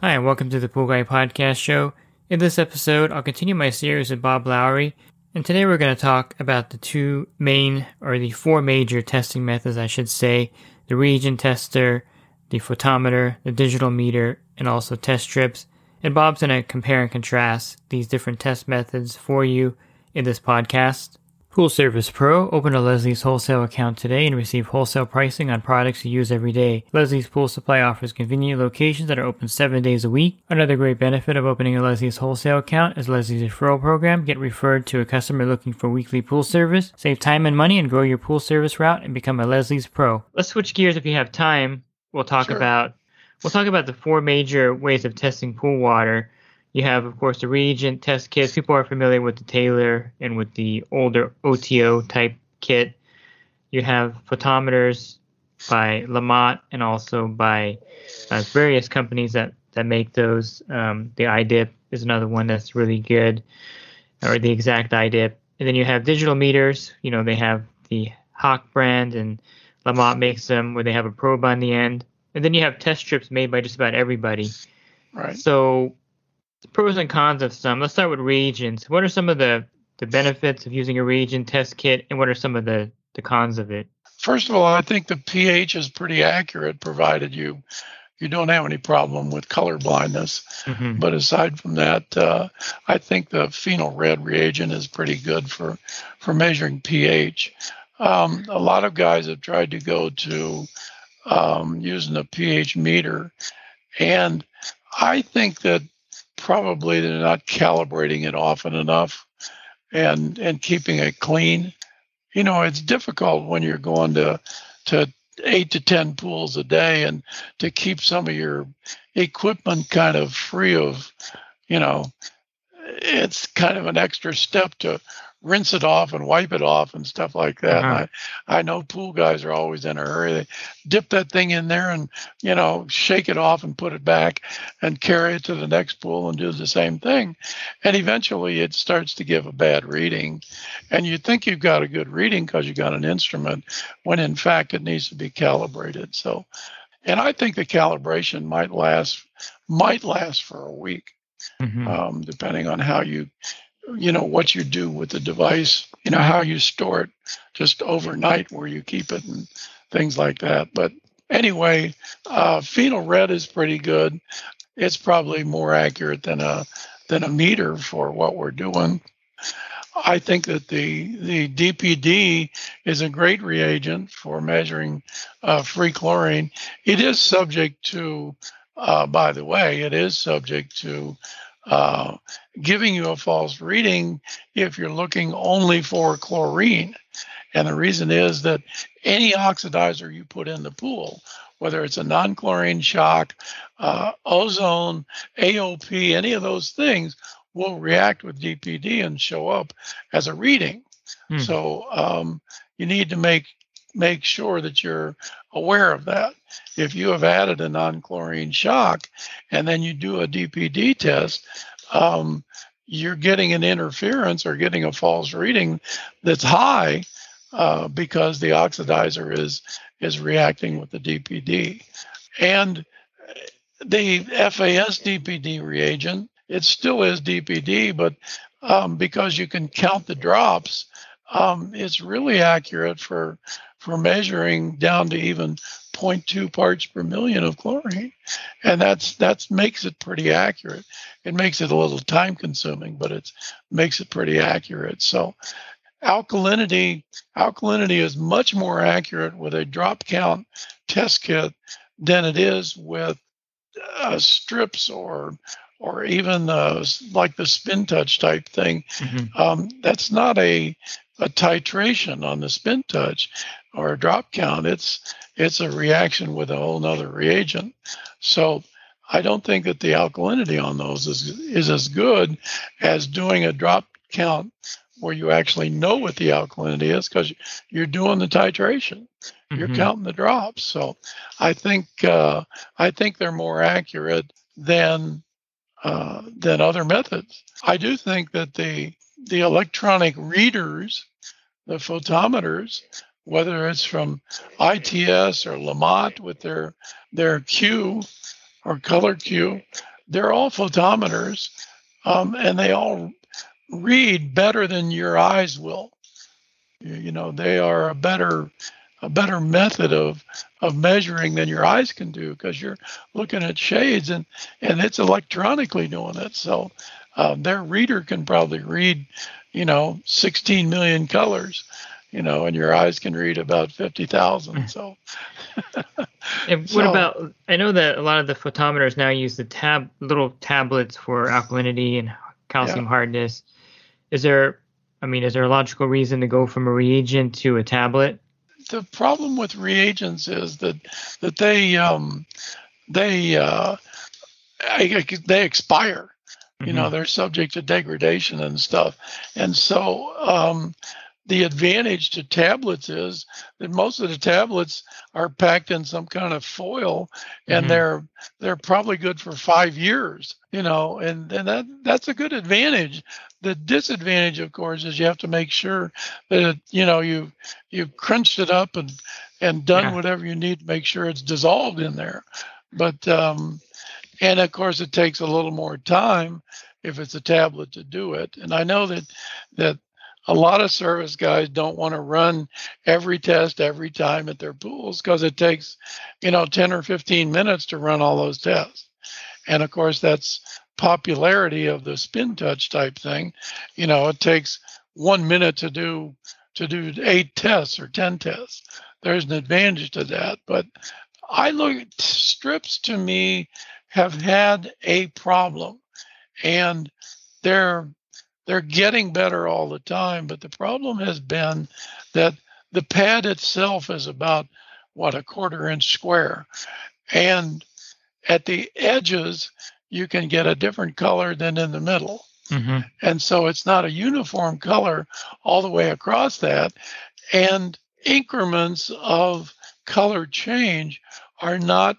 Hi, and welcome to the Pool Guy Podcast Show. In this episode, I'll continue my series with Bob Lowry, and today we're going to talk about the two main, or the four major testing methods, I should say the reagent tester, the photometer, the digital meter, and also test strips. And Bob's going to compare and contrast these different test methods for you in this podcast. Pool Service Pro, open a Leslie's wholesale account today and receive wholesale pricing on products you use every day. Leslie's Pool Supply offers convenient locations that are open seven days a week. Another great benefit of opening a Leslie's wholesale account is Leslie's referral program. Get referred to a customer looking for weekly pool service. Save time and money and grow your pool service route and become a Leslie's Pro. Let's switch gears if you have time. We'll talk Sure. about we'll talk about the four major ways of testing pool water. You have, of course, the reagent test kits. People are familiar with the Taylor and with the older OTO type kit. You have photometers by LaMotte and also by uh, various companies that, that make those. Um, the iDip is another one that's really good, or the exact iDip. And then you have digital meters. You know, they have the Hach brand and LaMotte makes them where they have a probe on the end. And then you have test strips made by just about everybody. Right. So, the pros and cons of some. Let's start with reagents. What are some of the, the benefits of using a reagent test kit, and what are some of the, the cons of it? First of all, I think the pH is pretty accurate, provided you you don't have any problem with color blindness. Mm-hmm. But aside from that, uh, I think the phenol red reagent is pretty good for for measuring pH. Um, a lot of guys have tried to go to um, using a pH meter, and I think that probably they're not calibrating it often enough and and keeping it clean. You know, it's difficult when you're going to to eight to ten pools a day and to keep some of your equipment kind of free of, you know, it's kind of an extra step to rinse it off and wipe it off and stuff like that. Uh-huh. I, I know pool guys are always in a hurry. They dip that thing in there and, you know, shake it off and put it back and carry it to the next pool and do the same thing. And eventually it starts to give a bad reading. And you think you've got a good reading because you got an instrument when in fact it needs to be calibrated. So, and I think the calibration might last might last for a week Mm-hmm. um, depending on how you, you know, what you do with the device, you know, how you store it just overnight, where you keep it and things like that. But anyway, uh, phenol red is pretty good. It's probably more accurate than a than a meter for what we're doing. I think that the the DPD is a great reagent for measuring uh, free chlorine. It is subject to, uh, by the way, it is subject to uh, giving you a false reading if you're looking only for chlorine. And the reason is that any oxidizer you put in the pool, whether it's a non chlorine shock, uh, ozone, AOP, any of those things, will react with DPD and show up as a reading. Hmm. So um, you need to make make sure that you're aware of that. If you have added a non-chlorine shock and then you do a DPD test, um, you're getting an interference or getting a false reading that's high uh, because the oxidizer is is reacting with the DPD. And the FAS DPD reagent, it still is DPD, but um, because you can count the drops, um, it's really accurate for for measuring down to even 0.2 parts per million of chlorine, and that's that's makes it pretty accurate. It makes it a little time consuming, but it makes it pretty accurate. So alkalinity alkalinity is much more accurate with a drop count test kit than it is with uh, strips or or even uh, like the spin touch type thing Mm-hmm. um, that's not a a titration on the spin touch or a drop count. It's it's a reaction with a whole nother reagent. So I don't think that the alkalinity on those is is as good as doing a drop count where you actually know what the alkalinity is because you're doing the titration. You're Mhm. counting the drops. So I think uh, I think they're more accurate than uh, than other methods. I do think that the the electronic readers, the photometers, whether it's from ITS or LaMotte with their their Q or color Q, they're all photometers, um, and they all read better than your eyes will. You, know, they are a better a better method of of measuring than your eyes can do because you're looking at shades and and it's electronically doing it. So uh, their reader can probably read, you know, 16 million colors, you know, and your eyes can read about 50,000. So And what So- about? I know that a lot of the photometers now use the tab little tablets for alkalinity and calcium hardness. Is there? I mean, is there a logical reason to go from a reagent to a tablet? the problem with reagents is that that they um, they uh, they expire. You know, they're subject to degradation and stuff. And so um, the advantage to tablets is that most of the tablets are packed in some kind of foil and Mhm. they're they're probably good for five years, you know, and, and that that's a good advantage. The disadvantage, of course, is you have to make sure that it, you know you you've crunched it up and and done Yeah. whatever you need to make sure it's dissolved in there. But um, and of course, it takes a little more time if it's a tablet to do it. And I know that that a lot of service guys don't want to run every test every time at their pools because it takes, you know, 10 or 15 minutes to run all those tests. And of course, that's popularity of the spin touch type thing. You know, it takes one minute to do to do eight tests or 10 tests. There's an advantage to that. But I look strips to me have had a problem and they're they're getting better all the time but the problem has been that the pad itself is about what a quarter inch square and at the edges you can get a different color than in the middle. Hmm and so it's not a uniform color all the way across that and increments of color change are not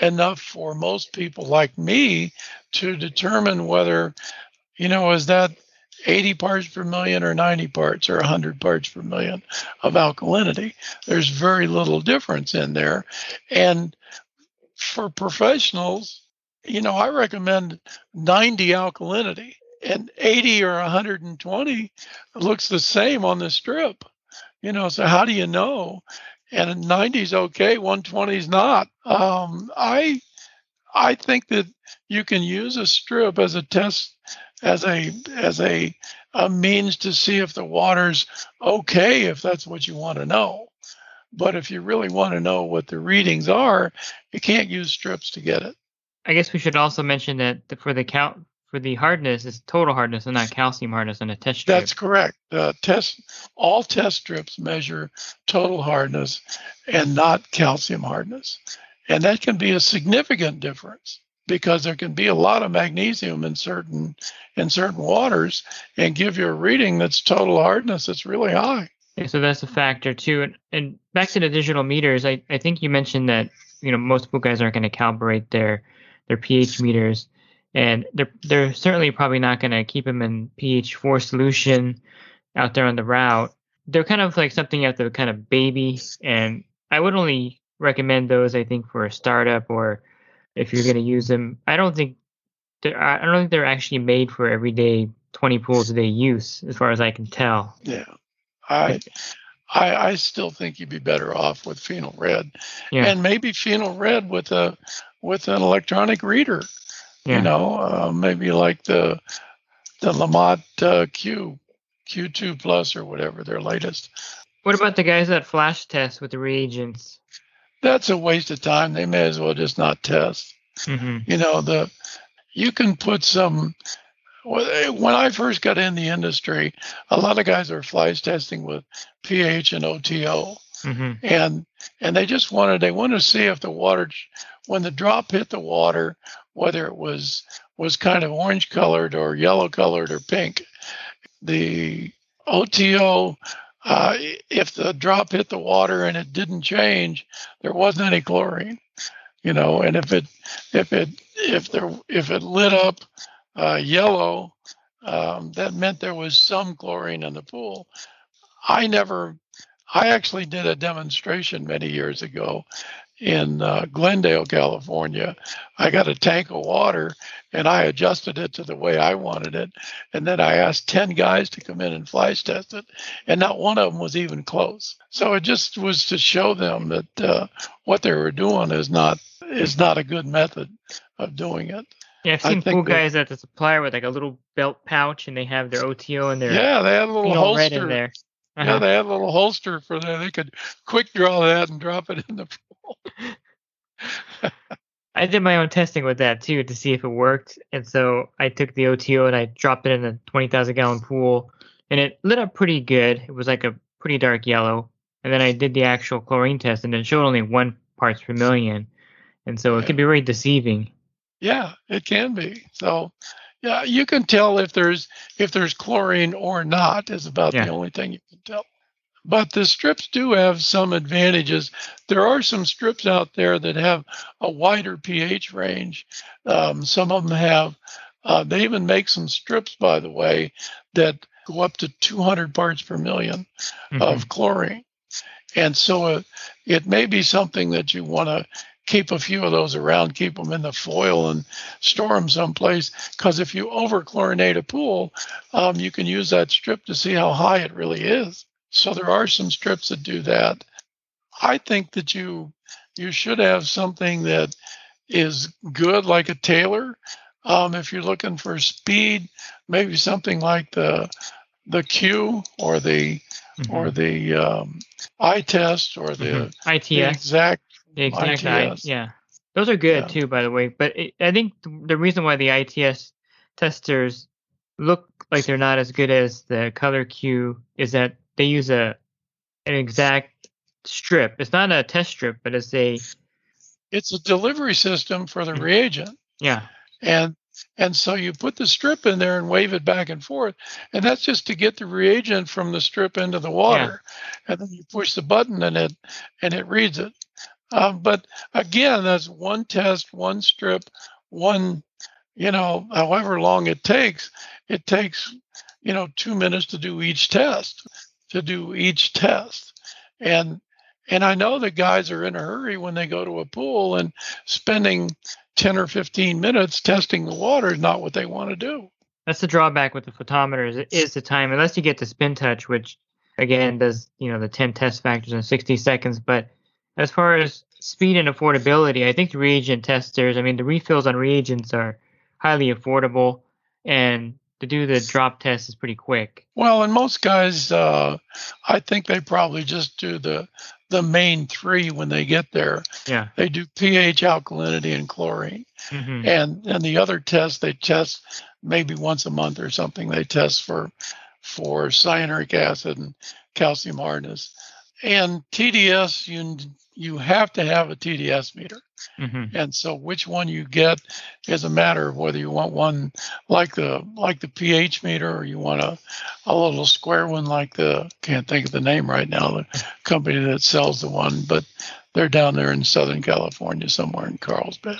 enough for most people like me to determine whether you know is that 80 parts per million or 90 parts or 100 parts per million of alkalinity there's very little difference in there and for professionals you know i recommend 90 alkalinity and 80 or 120 looks the same on the strip. You know, so how do you know? And 90 is okay, 120 is not. Um, I I think that you can use a strip as a test, as a as a, a means to see if the water's okay, if that's what you want to know. But if you really want to know what the readings are, you can't use strips to get it. I guess we should also mention that for the cal for the hardness, it's total hardness and not calcium hardness on a test strip. That's correct. Uh, test all test strips measure total hardness and not calcium hardness, and that can be a significant difference because there can be a lot of magnesium in certain in certain waters and give you a reading that's total hardness that's really high. Yeah, so that's a factor too. And, and back to the digital meters, I, I think you mentioned that you know most pool guys aren't going to calibrate their their pH meters, and they're they're certainly probably not going to keep them in pH four solution out there on the route. They're kind of like something you have to kind of baby, and I would only recommend those I think for a startup or if you're going to use them. I don't think they're, I I don't think they're actually made for everyday 20 pools a day use, as far as I can tell. Yeah, I. I, I still think you'd be better off with phenol red, Yeah. and maybe phenol red with a with an electronic reader. Yeah. you know, uh, maybe like the the LaMotte uh, Q Q2 Plus or whatever their latest. What about the guys that flash test with the reagents? That's a waste of time. They may as well just not test. hmm You know, the you can put some When I first got in the industry, a lot of guys are flies testing with pH and OTO, hmm and and they just wanted they wanted to see if the water, when the drop hit the water, whether it was was kind of orange colored or yellow colored or pink. The OTO, uh, if the drop hit the water and it didn't change, there wasn't any chlorine, you know. And if it if it if there if it lit up uh, yellow, um, that meant there was some chlorine in the pool. I never, I actually did a demonstration many years ago in uh, Glendale, California. I got a tank of water and I adjusted it to the way I wanted it. And then I asked 10 guys to come in and flash test it, and not one of them was even close. So it just was to show them that uh, what they were doing is not is not a good method of doing it. Yeah, I've seen pool that- guys at the supplier with like a little belt pouch, and they have their OTO and their Yeah, they had a little red in holster. there. Yeah, Uh-huh. they had a little holster for that. They could quick draw that and drop it in the pool. I did my own testing with that too to see if it worked, and so I took the OTO and I dropped it in a twenty thousand gallon pool, and it lit up pretty good. It was like a pretty dark yellow, and then I did the actual chlorine test, and it showed only one parts per million, and so it can be very deceiving. Yeah, it can be. So, yeah, you can tell if there's if there's chlorine or not is about Yeah. the only thing you can tell. But the strips do have some advantages. There are some strips out there that have a wider pH range. Um, some of them have. Uh, they even make some strips, by the way, that go up to 200 parts per million Mhm. of chlorine. And so uh, it may be something that you want to keep a few of those around, keep them in the foil and store them someplace. Because if you over chlorinate a pool, um, you can use that strip to see how high it really is. So there are some strips that do that. I think that you you should have something that is good, like a Taylor. Um, if you're looking for speed, maybe something like the the Q or the Mhm. or the um, eye test or the, Mhm. the ITS. exact The exact I, ITS. yeah. Those are good Yeah. too, by the way. But it, I think the reason why the ITS testers look like they're not as good as the Color Q is that they use a an exact strip. It's not a test strip, but it's a it's a delivery system for the Mhm. reagent yeah. and and so you put the strip in there and wave it back and forth and that's just to get the reagent from the strip into the water Yeah. and then you push the button and it and it reads it um, but again that's one test one strip one you know however long it takes it takes you know two minutes to do each test to do each test and and I know that guys are in a hurry when they go to a pool and spending 10 or 15 minutes testing the water is not what they want to do. That's the drawback with the photometers is- is the time, unless you get the spin touch, which again does you know the 10 test factors in 60 seconds. But as far as speed and affordability, I think the reagent testers, I mean the refills on reagents are highly affordable, and to do the drop test is pretty quick. Well, and most guys, uh, I think they probably just do the the main three when they get there. Yeah. They do pH, alkalinity, and chlorine, hmm and and the other tests they test maybe once a month or something. They test for for cyanuric acid and calcium hardness, and TDS. You you have to have a TDS meter. Hmm And so which one you get is a matter of whether you want one like the like the pH meter or you want a, a little square one like the can't think of the name right now, the company that sells the one, but they're down there in Southern California somewhere in Carlsbad.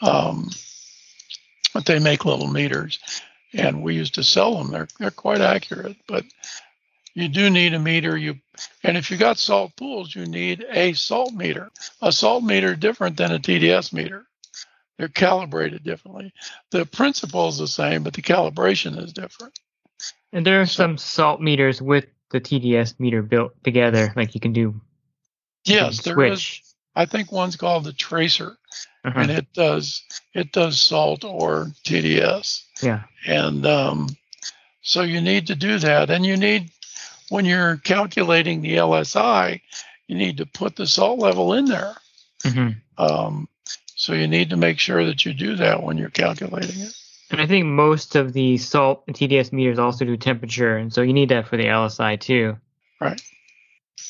Um, but they make little meters and we used to sell them. They're they're quite accurate, but you do need a meter. You and if you got salt pools, you need a salt meter. A salt meter different than a TDS meter. They're calibrated differently. The principle is the same, but the calibration is different. And there are So- some salt meters with the TDS meter built together, like you can do. you can Yes, there is. I think one's called the tracer, Uh-huh. and it does it does salt or TDS. Yeah. And um, so you need to do that. And you need, when you're calculating the LSI, you need to put the salt level in there. hmm Um, so you need to make sure that you do that when you're calculating it. And I think most of the salt and TDS meters also do temperature, and so you need that for the LSI too. Right.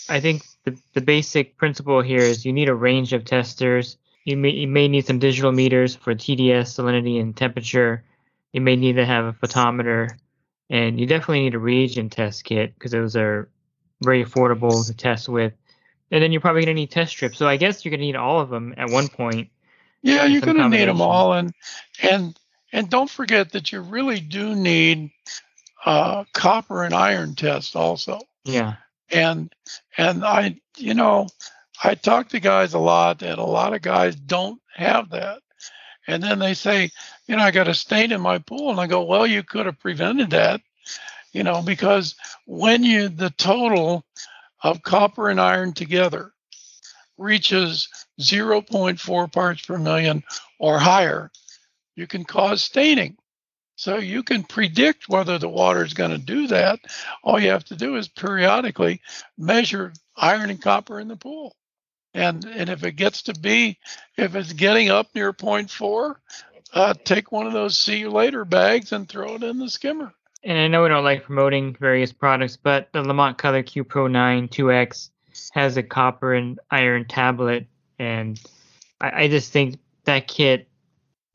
I think the, the basic principle here is you need a range of testers. You may, you may need some digital meters for TDS, salinity, and temperature. You may need to have a photometer, and you definitely need a reagent test kit because those are very affordable to test with. And then you're probably going to need test strips. So I guess you're going to need all of them at one point. Yeah, you're going to need them all, and and and don't forget that you really do need uh, copper and iron test also. Yeah. And and I, you know, I talk to guys a lot, and a lot of guys don't have that. And then they say, you know, I got a stain in my pool, and I go, well, you could have prevented that, you know, because when you the total of copper and iron together reaches 0.4 parts per million or higher, you can cause staining. So you can predict whether the water is going to do that. All you have to do is periodically measure iron and copper in the pool. And and if it gets to be, if it's getting up near 0.4, uh, take one of those CuLator bags and throw it in the skimmer. And I know we don't like promoting various products, but the LaMotte Color Q Pro 9 2X has a copper and iron tablet, and I, I just think that kit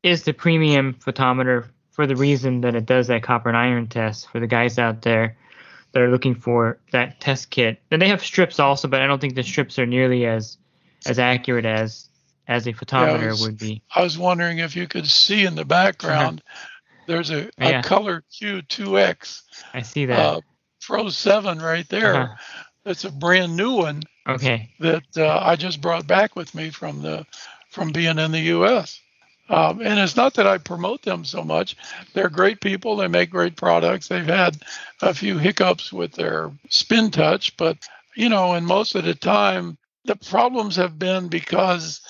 is the premium photometer for the reason that it does that copper and iron test for the guys out there that are looking for that test kit. And they have strips also, but I don't think the strips are nearly as as accurate as as a photometer was- would be. I was wondering if you could see in the background, there's a, a Yeah. Color Q2X I see that. uh, Pro 7 right there. Uh-huh. It's a brand new one. Okay. that uh, I just brought back with me from the from being in the U.S. Um, and it's not that I promote them so much; they're great people. They make great products. They've had a few hiccups with their spin touch, but you know, and most of the time, the problems have been because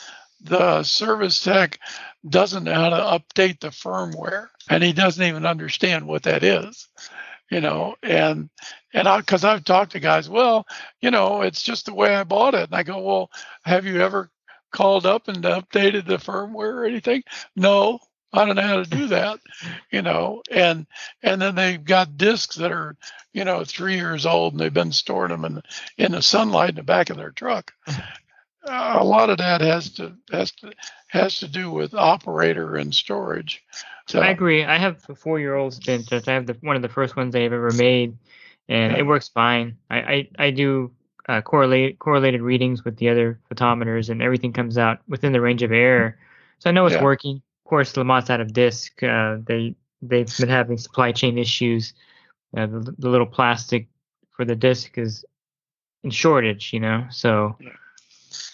the service tech doesn't know how to update the firmware, and he doesn't even understand what that is. You know, and and I because I've talked to guys, well, you know, it's just the way I bought it. And I go, well, have you ever called up and updated the firmware or anything? No, I don't know how to do that. You know, and and then they've got discs that are, you know, three years old and they've been storing them in in the sunlight in the back of their truck. Uh, a lot of that has to has to has to do with operator and storage. So I agree. I have a four-year-old spin touch. I have the one of the first ones I've ever made, and Yeah. it works fine. I I, I do uh, correlate correlated readings with the other photometers, and everything comes out within the range of error. So I know it's Yeah. working. Of course, LaMotte's out of disk. Uh, they they've been having supply chain issues. Uh, the, the little plastic for the disc is in shortage, you know. So Yeah.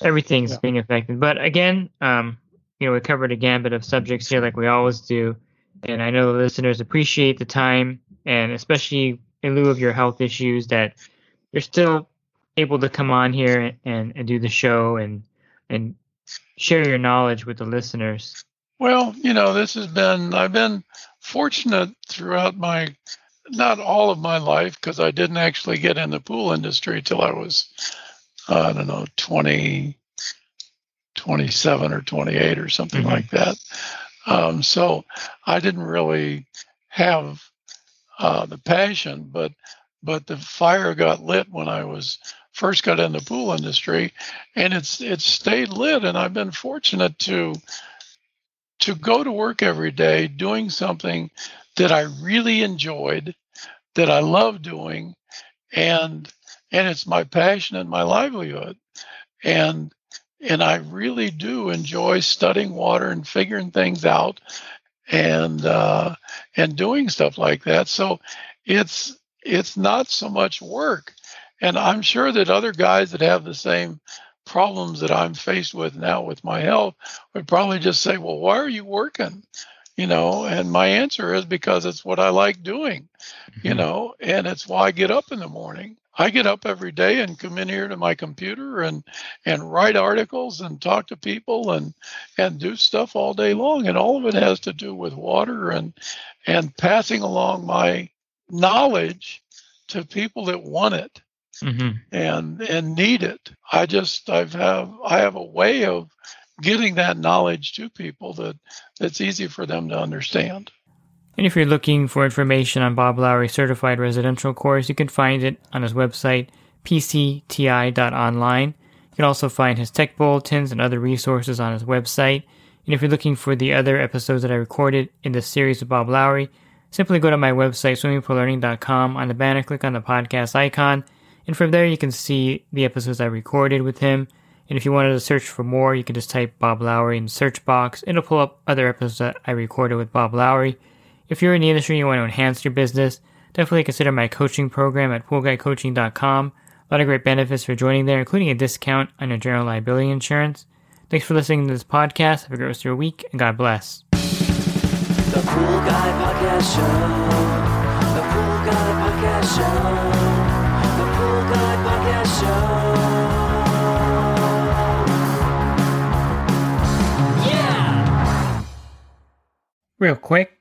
Everything's Yeah. being affected. But again, um, you know, we covered a gambit of subjects here, like we always do, and I know the listeners appreciate the time, and especially in lieu of your health issues, that you're still able to come on here and, and do the show and and share your knowledge with the listeners. Well, you know, this has been, I've been fortunate throughout my, not all of my life, because I didn't actually get in the pool industry till I was, uh, I don't know, 20, 27 or 28 or something Mhm. like that. Um, so I didn't really have uh, the passion, but but the fire got lit when I was first got in the pool industry, and it's it's stayed lit, and I've been fortunate to to go to work every day doing something that I really enjoyed, that I love doing, and and it's my passion and my livelihood, and and I really do enjoy studying water and figuring things out, and uh, and doing stuff like that. So it's it's not so much work, and I'm sure that other guys that have the same problems that I'm faced with now with my health would probably just say, "Well, why are you working?" You know, and my answer is because it's what I like doing, you Mhm. know, and it's why I get up in the morning. I get up every day and come in here to my computer and and write articles and talk to people and and do stuff all day long and all of it has to do with water and and passing along my knowledge to people that want it Mhm. and and need it. I just I've have I have a way of getting that knowledge to people that that's easy for them to understand. And if you're looking for information on Bob Lowry Certified Residential Course, you can find it on his website, pcti.online. You can also find his tech bulletins and other resources on his website. And if you're looking for the other episodes that I recorded in the series with Bob Lowry, simply go to my website, swimmingpoollearning.com. On the banner, click on the podcast icon, and from there you can see the episodes I recorded with him. And if you wanted to search for more, you can just type Bob Lowry in the search box. It'll pull up other episodes that I recorded with Bob Lowry. If you're in the industry and you want to enhance your business, definitely consider my coaching program at poolguycoaching.com. A lot of great benefits for joining there, including a discount on your general liability insurance. Thanks for listening to this podcast. Have a great rest of your week, and God bless. The Pool Guy Podcast Show. The Pool Guy Podcast Show. The Pool Guy Podcast Show. Yeah! Real quick,